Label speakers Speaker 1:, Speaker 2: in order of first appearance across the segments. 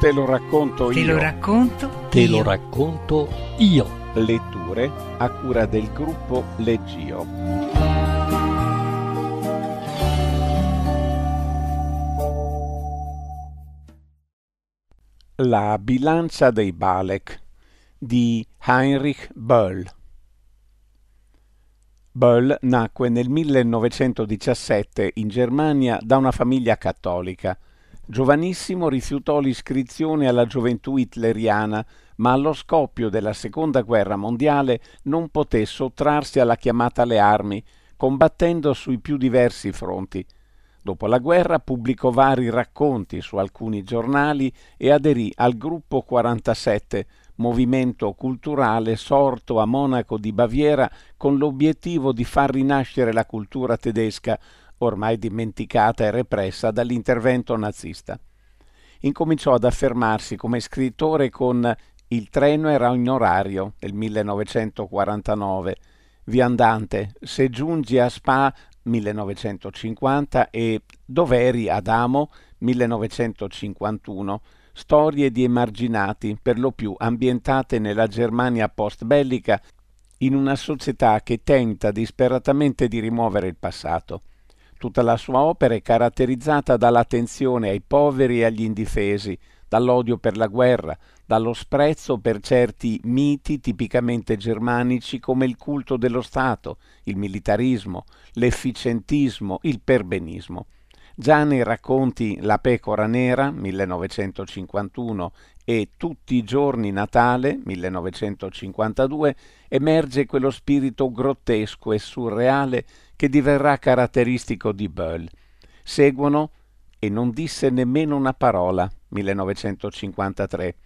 Speaker 1: Te lo racconto
Speaker 2: Te
Speaker 1: io.
Speaker 2: lo racconto
Speaker 3: Te
Speaker 2: io.
Speaker 3: lo racconto io.
Speaker 1: Letture a cura del gruppo Leggio. La bilancia dei Balek di Heinrich Böll. Böll nacque nel 1917 in Germania da una famiglia cattolica. Giovanissimo rifiutò l'iscrizione alla gioventù hitleriana, ma allo scoppio della seconda guerra mondiale non poté sottrarsi alla chiamata alle armi, combattendo sui più diversi fronti. Dopo la guerra pubblicò vari racconti su alcuni giornali e aderì al Gruppo 47, movimento culturale sorto a Monaco di Baviera con l'obiettivo di far rinascere la cultura tedesca, ormai dimenticata e repressa dall'intervento nazista. Incominciò ad affermarsi come scrittore con Il treno era in orario nel 1949, Viandante, Se giungi a Spa 1950 e Dov'eri Adamo 1951, storie di emarginati per lo più ambientate nella Germania post-bellica in una società che tenta disperatamente di rimuovere il passato. Tutta la sua opera è caratterizzata dall'attenzione ai poveri e agli indifesi, dall'odio per la guerra, dallo sprezzo per certi miti tipicamente germanici come il culto dello Stato, il militarismo, l'efficientismo, il perbenismo. Già nei racconti La pecora nera, 1951, e Tutti i giorni Natale, 1952, emerge quello spirito grottesco e surreale che diverrà caratteristico di Böll. Seguono E non disse nemmeno una parola, 1953,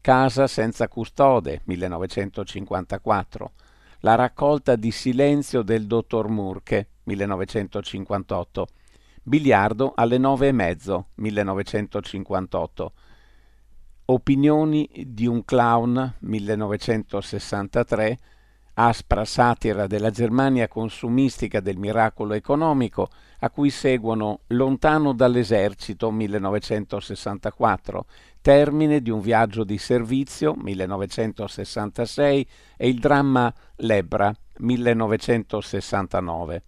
Speaker 1: Casa senza custode, 1954, La raccolta di silenzio del dottor Murke, 1958, Biliardo alle nove e mezzo, 1958, Opinioni di un clown, 1963, aspra satira della Germania consumistica del miracolo economico, a cui seguono Lontano dall'esercito 1964, Termine di un viaggio di servizio 1966 e il dramma Lebra 1969.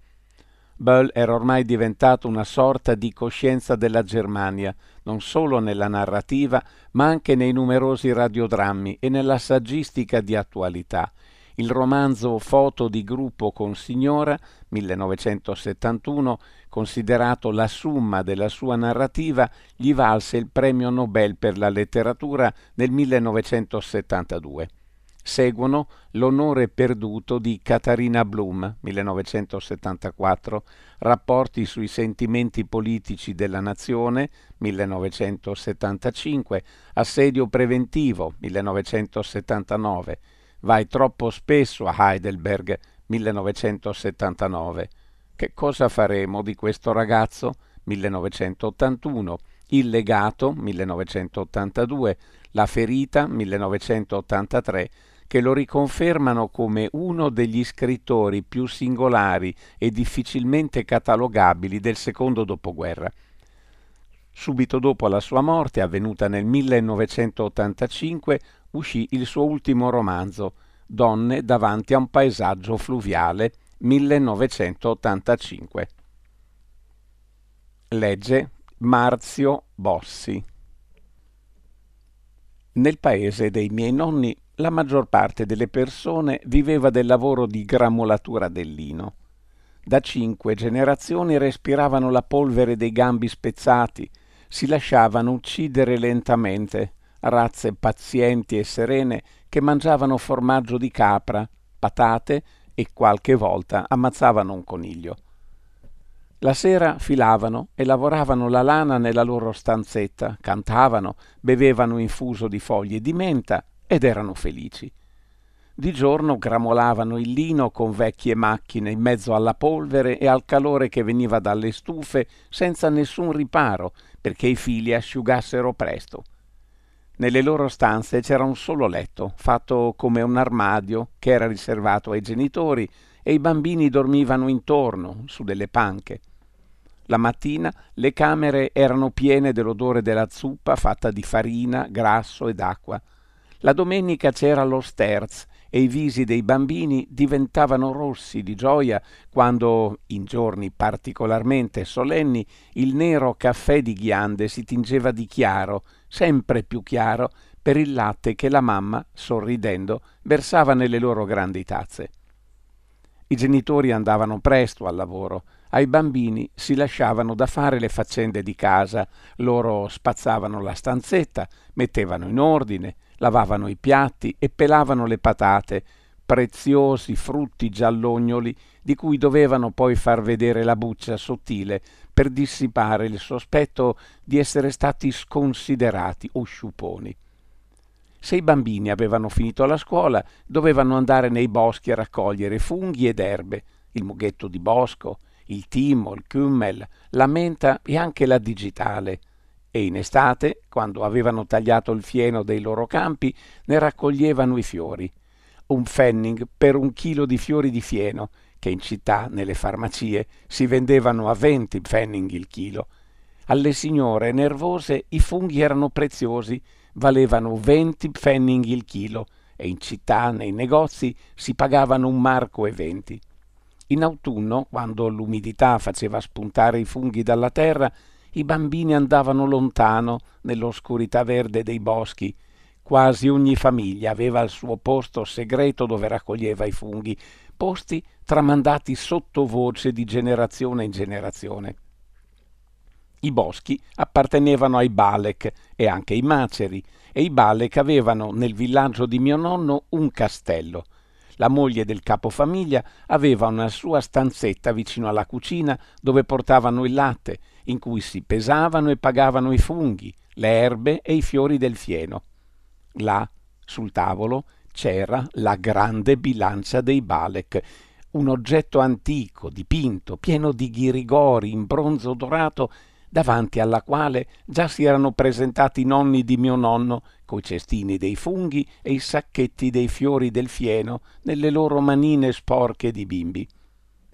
Speaker 1: Böll era ormai diventato una sorta di coscienza della Germania, non solo nella narrativa, ma anche nei numerosi radiodrammi e nella saggistica di attualità. Il romanzo Foto di gruppo con signora, 1971, considerato la summa della sua narrativa, gli valse il premio Nobel per la letteratura nel 1972. Seguono L'onore perduto di Katarina Blum, 1974, Rapporti sui sentimenti politici della nazione, 1975, Assedio preventivo, 1979, Vai troppo spesso a Heidelberg, 1979. Che cosa faremo di questo ragazzo? 1981. Il legato, 1982. La ferita, 1983 che lo riconfermano come uno degli scrittori più singolari e difficilmente catalogabili del secondo dopoguerra. Subito dopo la sua morte, avvenuta nel 1985, uscì il suo ultimo romanzo, Donne davanti a un paesaggio fluviale, 1985. Legge Marzio Bossi. Nel paese dei miei nonni la maggior parte delle persone viveva del lavoro di gramolatura del lino. Da cinque generazioni respiravano la polvere dei gambi spezzati, si lasciavano uccidere lentamente, razze pazienti e serene che mangiavano formaggio di capra, patate e qualche volta ammazzavano un coniglio. La sera filavano e lavoravano la lana nella loro stanzetta, cantavano, bevevano infuso di foglie di menta ed erano felici. Di giorno gramolavano il lino con vecchie macchine in mezzo alla polvere e al calore che veniva dalle stufe senza nessun riparo perché i fili asciugassero presto. Nelle loro stanze c'era un solo letto, fatto come un armadio, che era riservato ai genitori, e i bambini dormivano intorno, su delle panche. La mattina le camere erano piene dell'odore della zuppa fatta di farina, grasso ed acqua. La domenica c'era lo sterz e i visi dei bambini diventavano rossi di gioia quando, in giorni particolarmente solenni, il nero caffè di ghiande si tingeva di chiaro, sempre più chiaro, per il latte che la mamma, sorridendo, versava nelle loro grandi tazze. I genitori andavano presto al lavoro, ai bambini si lasciavano da fare le faccende di casa, loro spazzavano la stanzetta, mettevano in ordine, lavavano i piatti e pelavano le patate, preziosi frutti giallognoli di cui dovevano poi far vedere la buccia sottile per dissipare il sospetto di essere stati sconsiderati o sciuponi. Se i bambini avevano finito la scuola, dovevano andare nei boschi a raccogliere funghi ed erbe, il mughetto di bosco, il timo, il kümmel, la menta e anche la digitale. E in estate, quando avevano tagliato il fieno dei loro campi, ne raccoglievano i fiori. Un pfennig per un chilo di fiori di fieno, che in città, nelle farmacie, si vendevano a venti pfennig il chilo. Alle signore nervose i funghi erano preziosi valevano 20 pfennig il chilo e in città, nei negozi, si pagavano un marco e venti. In autunno, quando l'umidità faceva spuntare i funghi dalla terra, i bambini andavano lontano nell'oscurità verde dei boschi. Quasi ogni famiglia aveva il suo posto segreto dove raccoglieva i funghi, posti tramandati sottovoce di generazione in generazione. I boschi appartenevano ai Balek e anche ai Maceri, e i Balek avevano nel villaggio di mio nonno un castello. La moglie del capofamiglia aveva una sua stanzetta vicino alla cucina dove portavano il latte, in cui si pesavano e pagavano i funghi, le erbe e i fiori del fieno. Là, sul tavolo, c'era la grande bilancia dei Balek, un oggetto antico, dipinto, pieno di ghirigori in bronzo dorato davanti alla quale già si erano presentati i nonni di mio nonno coi cestini dei funghi e i sacchetti dei fiori del fieno nelle loro manine sporche di bimbi.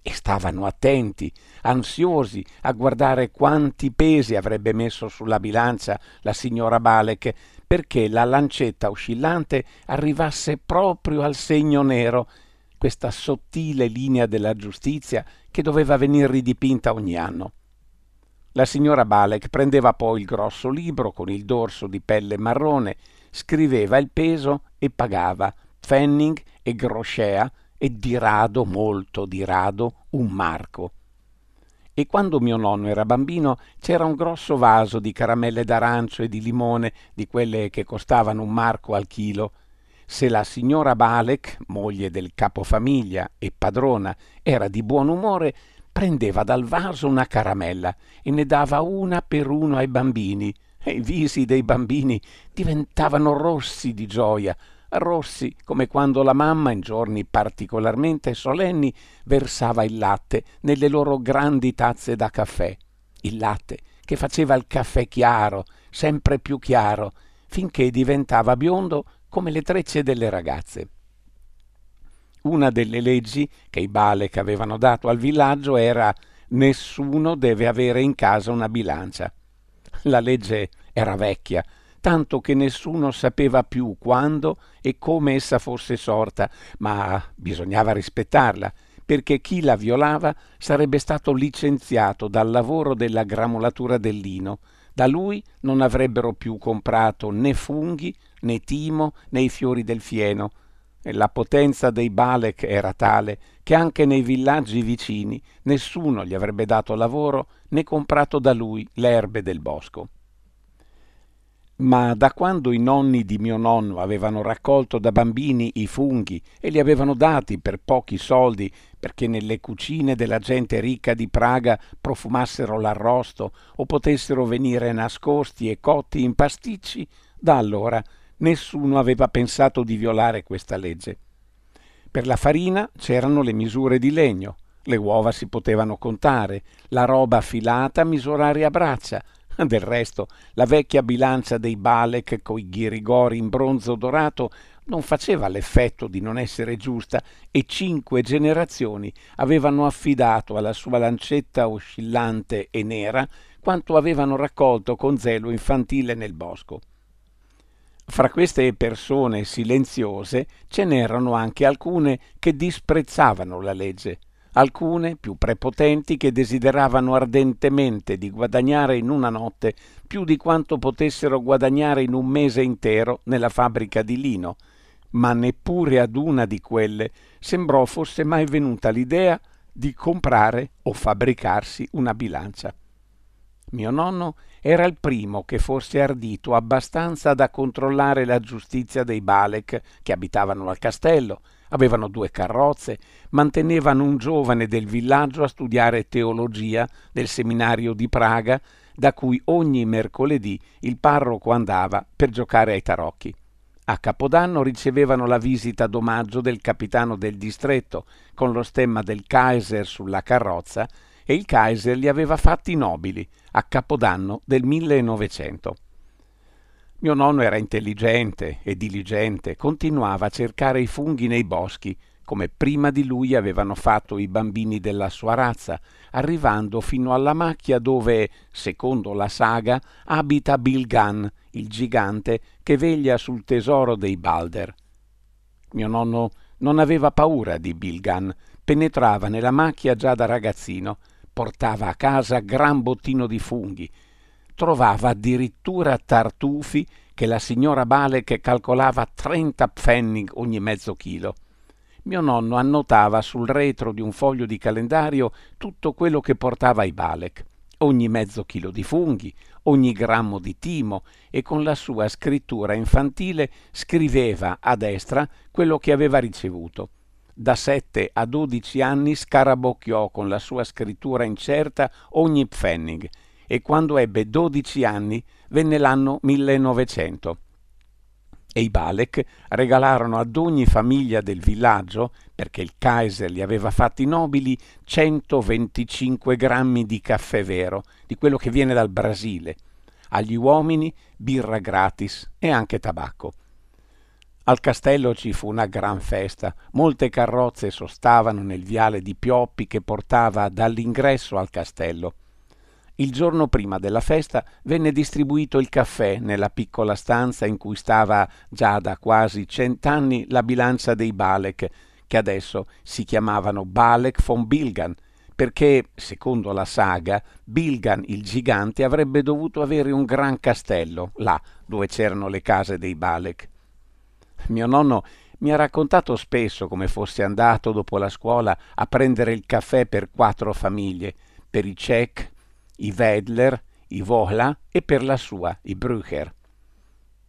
Speaker 1: E stavano attenti, ansiosi a guardare quanti pesi avrebbe messo sulla bilancia la signora Balek perché la lancetta oscillante arrivasse proprio al segno nero, questa sottile linea della giustizia che doveva venir ridipinta ogni anno. La signora Balek prendeva poi il grosso libro con il dorso di pelle marrone, scriveva il peso e pagava pfennig e groscea e di rado, molto di rado, un marco. E quando mio nonno era bambino c'era un grosso vaso di caramelle d'arancio e di limone, di quelle che costavano un marco al chilo. Se la signora Balek, moglie del capofamiglia e padrona, era di buon umore, prendeva dal vaso una caramella e ne dava una per uno ai bambini, e i visi dei bambini diventavano rossi di gioia, rossi come quando la mamma in giorni particolarmente solenni versava il latte nelle loro grandi tazze da caffè, il latte che faceva il caffè chiaro, sempre più chiaro, finché diventava biondo come le trecce delle ragazze. Una delle leggi che i Balek avevano dato al villaggio era nessuno deve avere in casa una bilancia. La legge era vecchia, tanto che nessuno sapeva più quando e come essa fosse sorta, ma bisognava rispettarla, perché chi la violava sarebbe stato licenziato dal lavoro della gramolatura del lino. Da lui non avrebbero più comprato né funghi, né timo, né i fiori del fieno, e la potenza dei Balek era tale che anche nei villaggi vicini nessuno gli avrebbe dato lavoro né comprato da lui le erbe del bosco. Ma da quando i nonni di mio nonno avevano raccolto da bambini i funghi e li avevano dati per pochi soldi perché nelle cucine della gente ricca di Praga profumassero l'arrosto o potessero venire nascosti e cotti in pasticci, da allora nessuno aveva pensato di violare questa legge. Per la farina c'erano le misure di legno, le uova si potevano contare, la roba affilata misurare a braccia. Del resto, la vecchia bilancia dei Balek coi ghirigori in bronzo dorato non faceva l'effetto di non essere giusta e cinque generazioni avevano affidato alla sua lancetta oscillante e nera quanto avevano raccolto con zelo infantile nel bosco. Fra queste persone silenziose ce n'erano anche alcune che disprezzavano la legge, alcune più prepotenti che desideravano ardentemente di guadagnare in una notte più di quanto potessero guadagnare in un mese intero nella fabbrica di lino, ma neppure ad una di quelle sembrò fosse mai venuta l'idea di comprare o fabbricarsi una bilancia. Mio nonno era il primo che fosse ardito abbastanza da controllare la giustizia dei Balek che abitavano al castello, avevano due carrozze, mantenevano un giovane del villaggio a studiare teologia nel seminario di Praga, da cui ogni mercoledì il parroco andava per giocare ai tarocchi. A Capodanno ricevevano la visita d'omaggio del capitano del distretto, con lo stemma del Kaiser sulla carrozza, e il Kaiser li aveva fatti nobili a Capodanno del 1900. Mio nonno era intelligente e diligente, continuava a cercare i funghi nei boschi, come prima di lui avevano fatto i bambini della sua razza, arrivando fino alla macchia dove, secondo la saga, abita Bilgan, il gigante che veglia sul tesoro dei Balder. Mio nonno non aveva paura di Bilgan, penetrava nella macchia già da ragazzino, portava a casa gran bottino di funghi, trovava addirittura tartufi che la signora Balek calcolava 30 pfennig ogni mezzo chilo. Mio nonno annotava sul retro di un foglio di calendario tutto quello che portava i Balek, ogni mezzo chilo di funghi, ogni grammo di timo e con la sua scrittura infantile scriveva a destra quello che aveva ricevuto. Da sette a dodici anni scarabocchiò con la sua scrittura incerta ogni pfennig e quando ebbe dodici anni venne l'anno 1900 e i Balek regalarono ad ogni famiglia del villaggio, perché il Kaiser li aveva fatti nobili, 125 grammi di caffè vero, di quello che viene dal Brasile, agli uomini birra gratis e anche tabacco. Al castello ci fu una gran festa, molte carrozze sostavano nel viale di pioppi che portava dall'ingresso al castello. Il giorno prima della festa venne distribuito il caffè nella piccola stanza in cui stava già da quasi cent'anni la bilancia dei Balek, che adesso si chiamavano Balek von Bilgan, perché, secondo la saga, Bilgan il gigante avrebbe dovuto avere un gran castello, là dove c'erano le case dei Balek. Mio nonno mi ha raccontato spesso come fosse andato dopo la scuola a prendere il caffè per quattro famiglie, per i Cech, i Wedler, i Vohla e per la sua, i Brücher.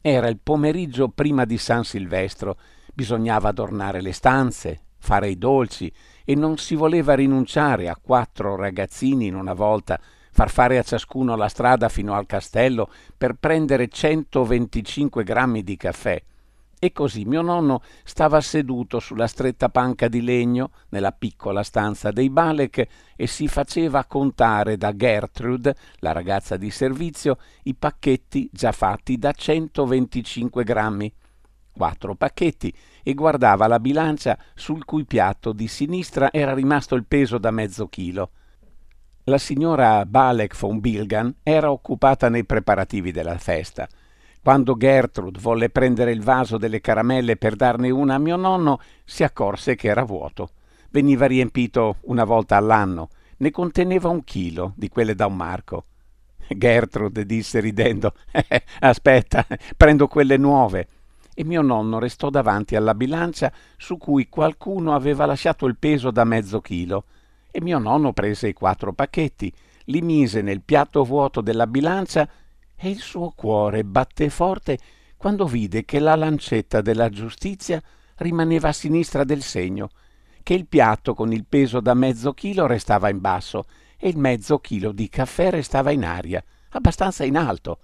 Speaker 1: Era il pomeriggio prima di San Silvestro, bisognava adornare le stanze, fare i dolci e non si voleva rinunciare a quattro ragazzini in una volta, far fare a ciascuno la strada fino al castello per prendere 125 grammi di caffè e così mio nonno stava seduto sulla stretta panca di legno nella piccola stanza dei Balek e si faceva contare da Gertrude, la ragazza di servizio, i pacchetti già fatti da 125 grammi. Quattro pacchetti e guardava la bilancia sul cui piatto di sinistra era rimasto il peso da mezzo chilo. La signora Balek von Bilgan era occupata nei preparativi della festa quando Gertrude volle prendere il vaso delle caramelle per darne una a mio nonno, si accorse che era vuoto. Veniva riempito una volta all'anno. Ne conteneva un chilo di quelle da un marco. Gertrude disse ridendo: eh, Aspetta, prendo quelle nuove. E mio nonno restò davanti alla bilancia su cui qualcuno aveva lasciato il peso da mezzo chilo. E mio nonno prese i quattro pacchetti, li mise nel piatto vuoto della bilancia e il suo cuore batté forte quando vide che la lancetta della giustizia rimaneva a sinistra del segno, che il piatto con il peso da mezzo chilo restava in basso e il mezzo chilo di caffè restava in aria, abbastanza in alto.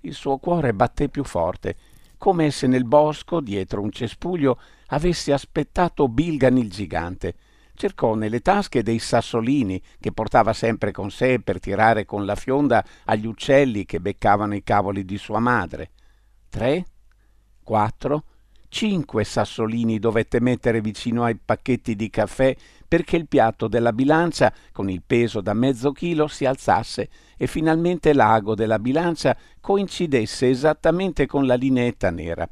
Speaker 1: Il suo cuore batté più forte, come se nel bosco, dietro un cespuglio, avesse aspettato Bilgan il gigante, cercò nelle tasche dei sassolini che portava sempre con sé per tirare con la fionda agli uccelli che beccavano i cavoli di sua madre. Tre, quattro, Cinque sassolini dovette mettere vicino ai pacchetti di caffè perché il piatto della bilancia, con il peso da mezzo chilo, si alzasse e finalmente l'ago della bilancia coincidesse esattamente con la lineetta nera.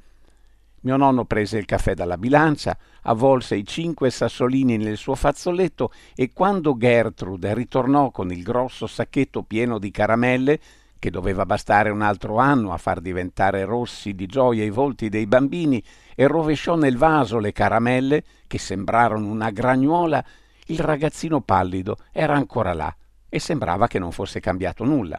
Speaker 1: Mio nonno prese il caffè dalla bilancia, avvolse i cinque sassolini nel suo fazzoletto e quando Gertrude ritornò con il grosso sacchetto pieno di caramelle, che doveva bastare un altro anno a far diventare rossi di gioia i volti dei bambini, e rovesciò nel vaso le caramelle, che sembrarono una gragnuola, il ragazzino pallido era ancora là e sembrava che non fosse cambiato nulla.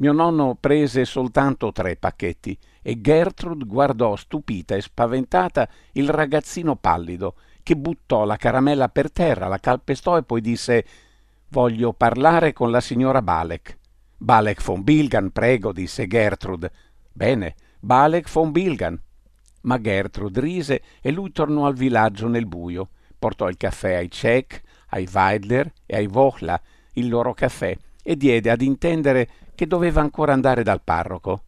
Speaker 1: Mio nonno prese soltanto tre pacchetti e Gertrude guardò stupita e spaventata il ragazzino pallido, che buttò la caramella per terra, la calpestò e poi disse Voglio parlare con la signora Balek. Balek von Bilgan, prego, disse Gertrude. Bene, Balek von Bilgan. Ma Gertrude rise e lui tornò al villaggio nel buio. Portò il caffè ai Cech, ai Weidler e ai Vochla, il loro caffè, e diede ad intendere che doveva ancora andare dal parroco.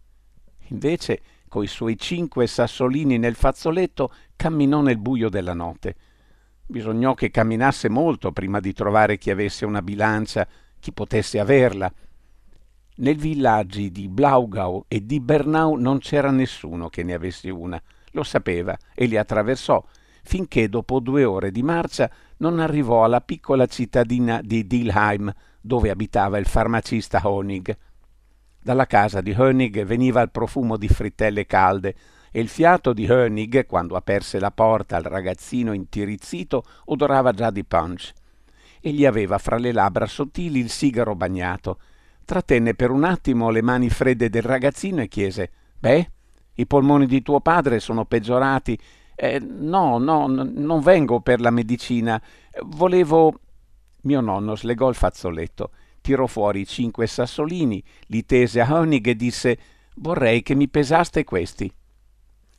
Speaker 1: Invece, coi suoi cinque sassolini nel fazzoletto, camminò nel buio della notte. Bisognò che camminasse molto prima di trovare chi avesse una bilancia, chi potesse averla. Nel villaggi di Blaugau e di Bernau non c'era nessuno che ne avesse una. Lo sapeva e li attraversò, finché dopo due ore di marcia non arrivò alla piccola cittadina di Dilheim, dove abitava il farmacista Honig. Dalla casa di Hönig veniva il profumo di frittelle calde e il fiato di Hönig, quando aperse la porta al ragazzino intirizzito, odorava già di punch. Egli aveva fra le labbra sottili il sigaro bagnato. Trattenne per un attimo le mani fredde del ragazzino e chiese Beh, i polmoni di tuo padre sono peggiorati. Eh, no, no, non vengo per la medicina. Volevo. Mio nonno slegò il fazzoletto tirò fuori cinque sassolini, li tese a Honig e disse Vorrei che mi pesaste questi.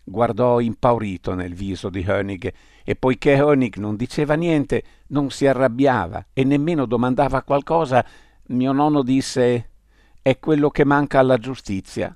Speaker 1: Guardò impaurito nel viso di Honig e poiché Honig non diceva niente, non si arrabbiava e nemmeno domandava qualcosa, mio nonno disse È quello che manca alla giustizia.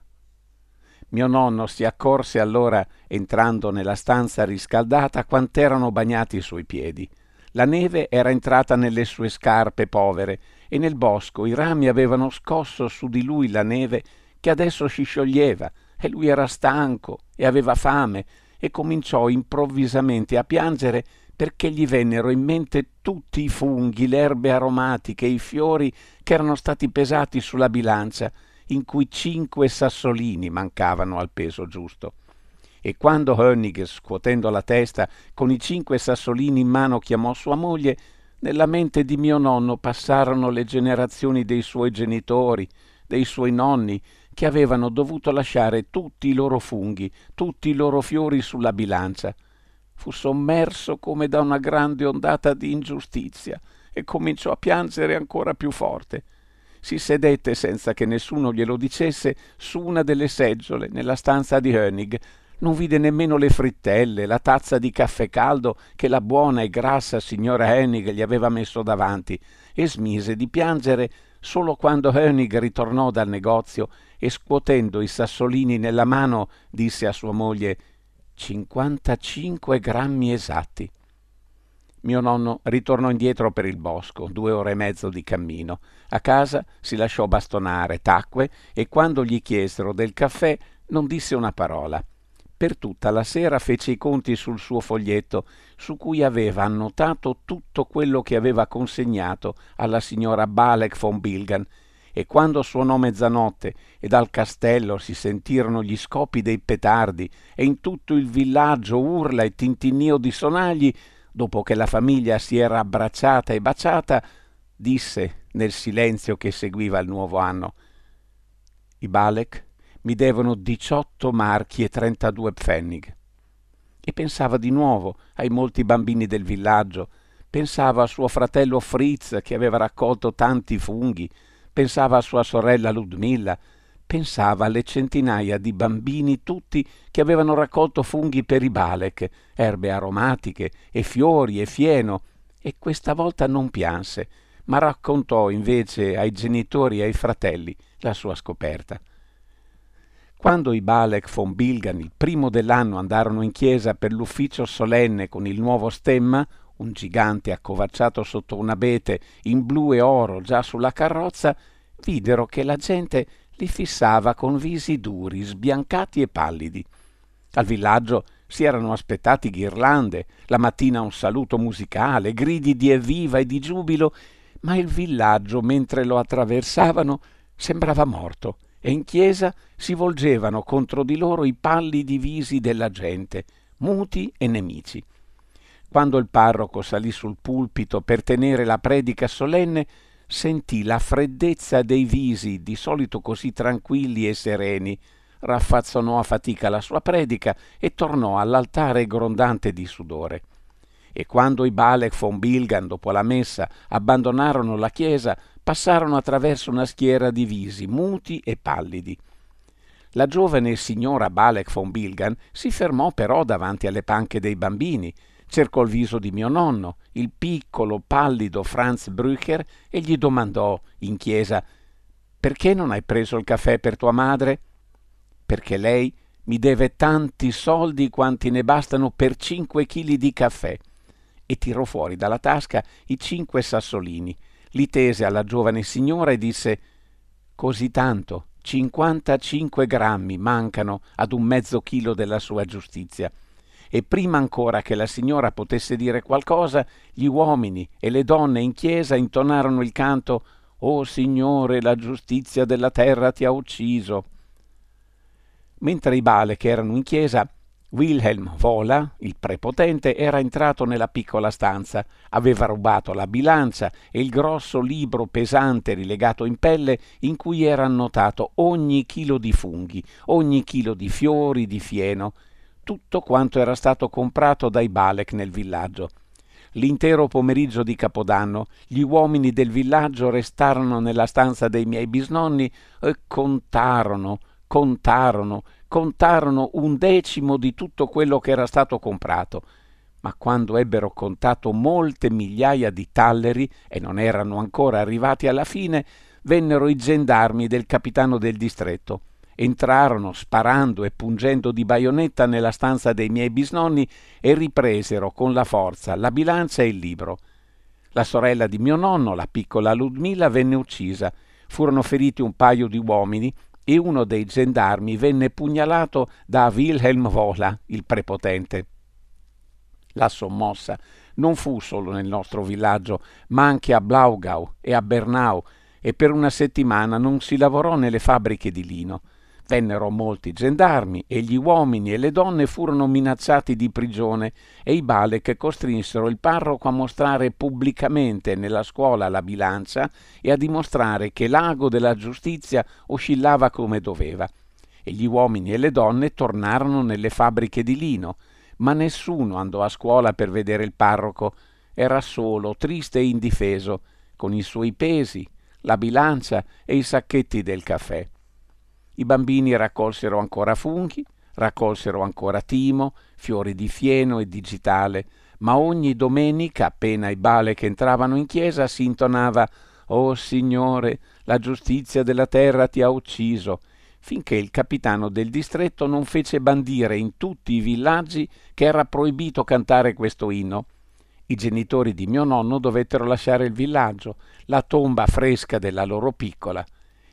Speaker 1: Mio nonno si accorse allora, entrando nella stanza riscaldata, quant'erano bagnati i suoi piedi. La neve era entrata nelle sue scarpe povere e nel bosco i rami avevano scosso su di lui la neve che adesso si scioglieva e lui era stanco e aveva fame e cominciò improvvisamente a piangere perché gli vennero in mente tutti i funghi, le erbe aromatiche, i fiori che erano stati pesati sulla bilancia, in cui cinque sassolini mancavano al peso giusto. E quando Hönig, scuotendo la testa, con i cinque sassolini in mano chiamò sua moglie, nella mente di mio nonno passarono le generazioni dei suoi genitori, dei suoi nonni, che avevano dovuto lasciare tutti i loro funghi, tutti i loro fiori sulla bilancia. Fu sommerso come da una grande ondata di ingiustizia e cominciò a piangere ancora più forte. Si sedette senza che nessuno glielo dicesse su una delle seggiole nella stanza di Hönig, non vide nemmeno le frittelle, la tazza di caffè caldo che la buona e grassa signora Hennig gli aveva messo davanti e smise di piangere solo quando Hennig ritornò dal negozio e scuotendo i sassolini nella mano disse a sua moglie cinquantacinque grammi esatti. Mio nonno ritornò indietro per il bosco, due ore e mezzo di cammino. A casa si lasciò bastonare, tacque e quando gli chiesero del caffè non disse una parola. Per tutta la sera fece i conti sul suo foglietto, su cui aveva annotato tutto quello che aveva consegnato alla signora Balek von Bilgan, e quando suonò mezzanotte e dal castello si sentirono gli scopi dei petardi e in tutto il villaggio urla e tintinnio di sonagli, dopo che la famiglia si era abbracciata e baciata, disse nel silenzio che seguiva il nuovo anno I Balek mi devono 18 marchi e 32 pfennig. E pensava di nuovo ai molti bambini del villaggio, pensava a suo fratello Fritz che aveva raccolto tanti funghi, pensava a sua sorella Ludmilla, pensava alle centinaia di bambini tutti che avevano raccolto funghi per i balec, erbe aromatiche e fiori e fieno, e questa volta non pianse, ma raccontò invece ai genitori e ai fratelli la sua scoperta. Quando i Balek von Bilgan il primo dell'anno andarono in chiesa per l'ufficio solenne con il nuovo stemma, un gigante accovacciato sotto un abete in blu e oro già sulla carrozza, videro che la gente li fissava con visi duri, sbiancati e pallidi. Al villaggio si erano aspettati ghirlande, la mattina un saluto musicale, gridi di evviva e di giubilo, ma il villaggio, mentre lo attraversavano, sembrava morto e in chiesa si volgevano contro di loro i pallidi visi della gente, muti e nemici. Quando il parroco salì sul pulpito per tenere la predica solenne, sentì la freddezza dei visi, di solito così tranquilli e sereni, raffazzonò a fatica la sua predica e tornò all'altare grondante di sudore. E quando i Balek von Bilgan, dopo la messa, abbandonarono la chiesa, passarono attraverso una schiera di visi, muti e pallidi. La giovane signora Balek von Bilgan si fermò però davanti alle panche dei bambini, cercò il viso di mio nonno, il piccolo, pallido Franz Brücher, e gli domandò in chiesa Perché non hai preso il caffè per tua madre? Perché lei mi deve tanti soldi quanti ne bastano per cinque chili di caffè. E tirò fuori dalla tasca i cinque sassolini, li tese alla giovane signora e disse Così tanto, cinquantacinque grammi mancano ad un mezzo chilo della sua giustizia e prima ancora che la signora potesse dire qualcosa, gli uomini e le donne in chiesa intonarono il canto O Signore, la giustizia della terra ti ha ucciso. Mentre i Bale che erano in chiesa, Wilhelm Vola, il prepotente, era entrato nella piccola stanza, aveva rubato la bilancia e il grosso libro pesante rilegato in pelle in cui era annotato ogni chilo di funghi, ogni chilo di fiori, di fieno, tutto quanto era stato comprato dai Balek nel villaggio. L'intero pomeriggio di Capodanno gli uomini del villaggio restarono nella stanza dei miei bisnonni e contarono, contarono, contarono un decimo di tutto quello che era stato comprato. Ma quando ebbero contato molte migliaia di talleri e non erano ancora arrivati alla fine, vennero i gendarmi del capitano del distretto entrarono sparando e pungendo di baionetta nella stanza dei miei bisnonni e ripresero con la forza la bilancia e il libro. La sorella di mio nonno, la piccola Ludmilla, venne uccisa. Furono feriti un paio di uomini e uno dei gendarmi venne pugnalato da Wilhelm Vola, il prepotente. La sommossa non fu solo nel nostro villaggio, ma anche a Blaugau e a Bernau, e per una settimana non si lavorò nelle fabbriche di lino. Vennero molti gendarmi e gli uomini e le donne furono minacciati di prigione e i Balek costrinsero il parroco a mostrare pubblicamente nella scuola la bilancia e a dimostrare che l'ago della giustizia oscillava come doveva. E gli uomini e le donne tornarono nelle fabbriche di lino, ma nessuno andò a scuola per vedere il parroco, era solo, triste e indifeso, con i suoi pesi, la bilancia e i sacchetti del caffè. I bambini raccolsero ancora funghi, raccolsero ancora timo, fiori di fieno e digitale, ma ogni domenica, appena i bale che entravano in chiesa, si intonava Oh Signore, la giustizia della terra ti ha ucciso, finché il capitano del distretto non fece bandire in tutti i villaggi che era proibito cantare questo inno. I genitori di mio nonno dovettero lasciare il villaggio, la tomba fresca della loro piccola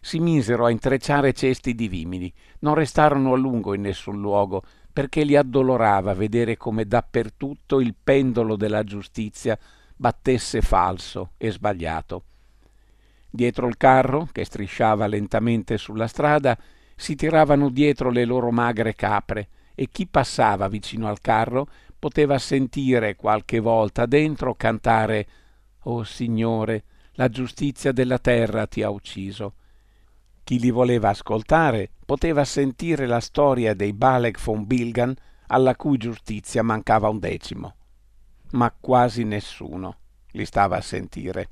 Speaker 1: si misero a intrecciare cesti di vimini. Non restarono a lungo in nessun luogo, perché li addolorava vedere come dappertutto il pendolo della giustizia battesse falso e sbagliato. Dietro il carro, che strisciava lentamente sulla strada, si tiravano dietro le loro magre capre, e chi passava vicino al carro poteva sentire qualche volta dentro cantare Oh Signore, la giustizia della terra ti ha ucciso. Chi li voleva ascoltare poteva sentire la storia dei Balek von Bilgan alla cui giustizia mancava un decimo, ma quasi nessuno li stava a sentire.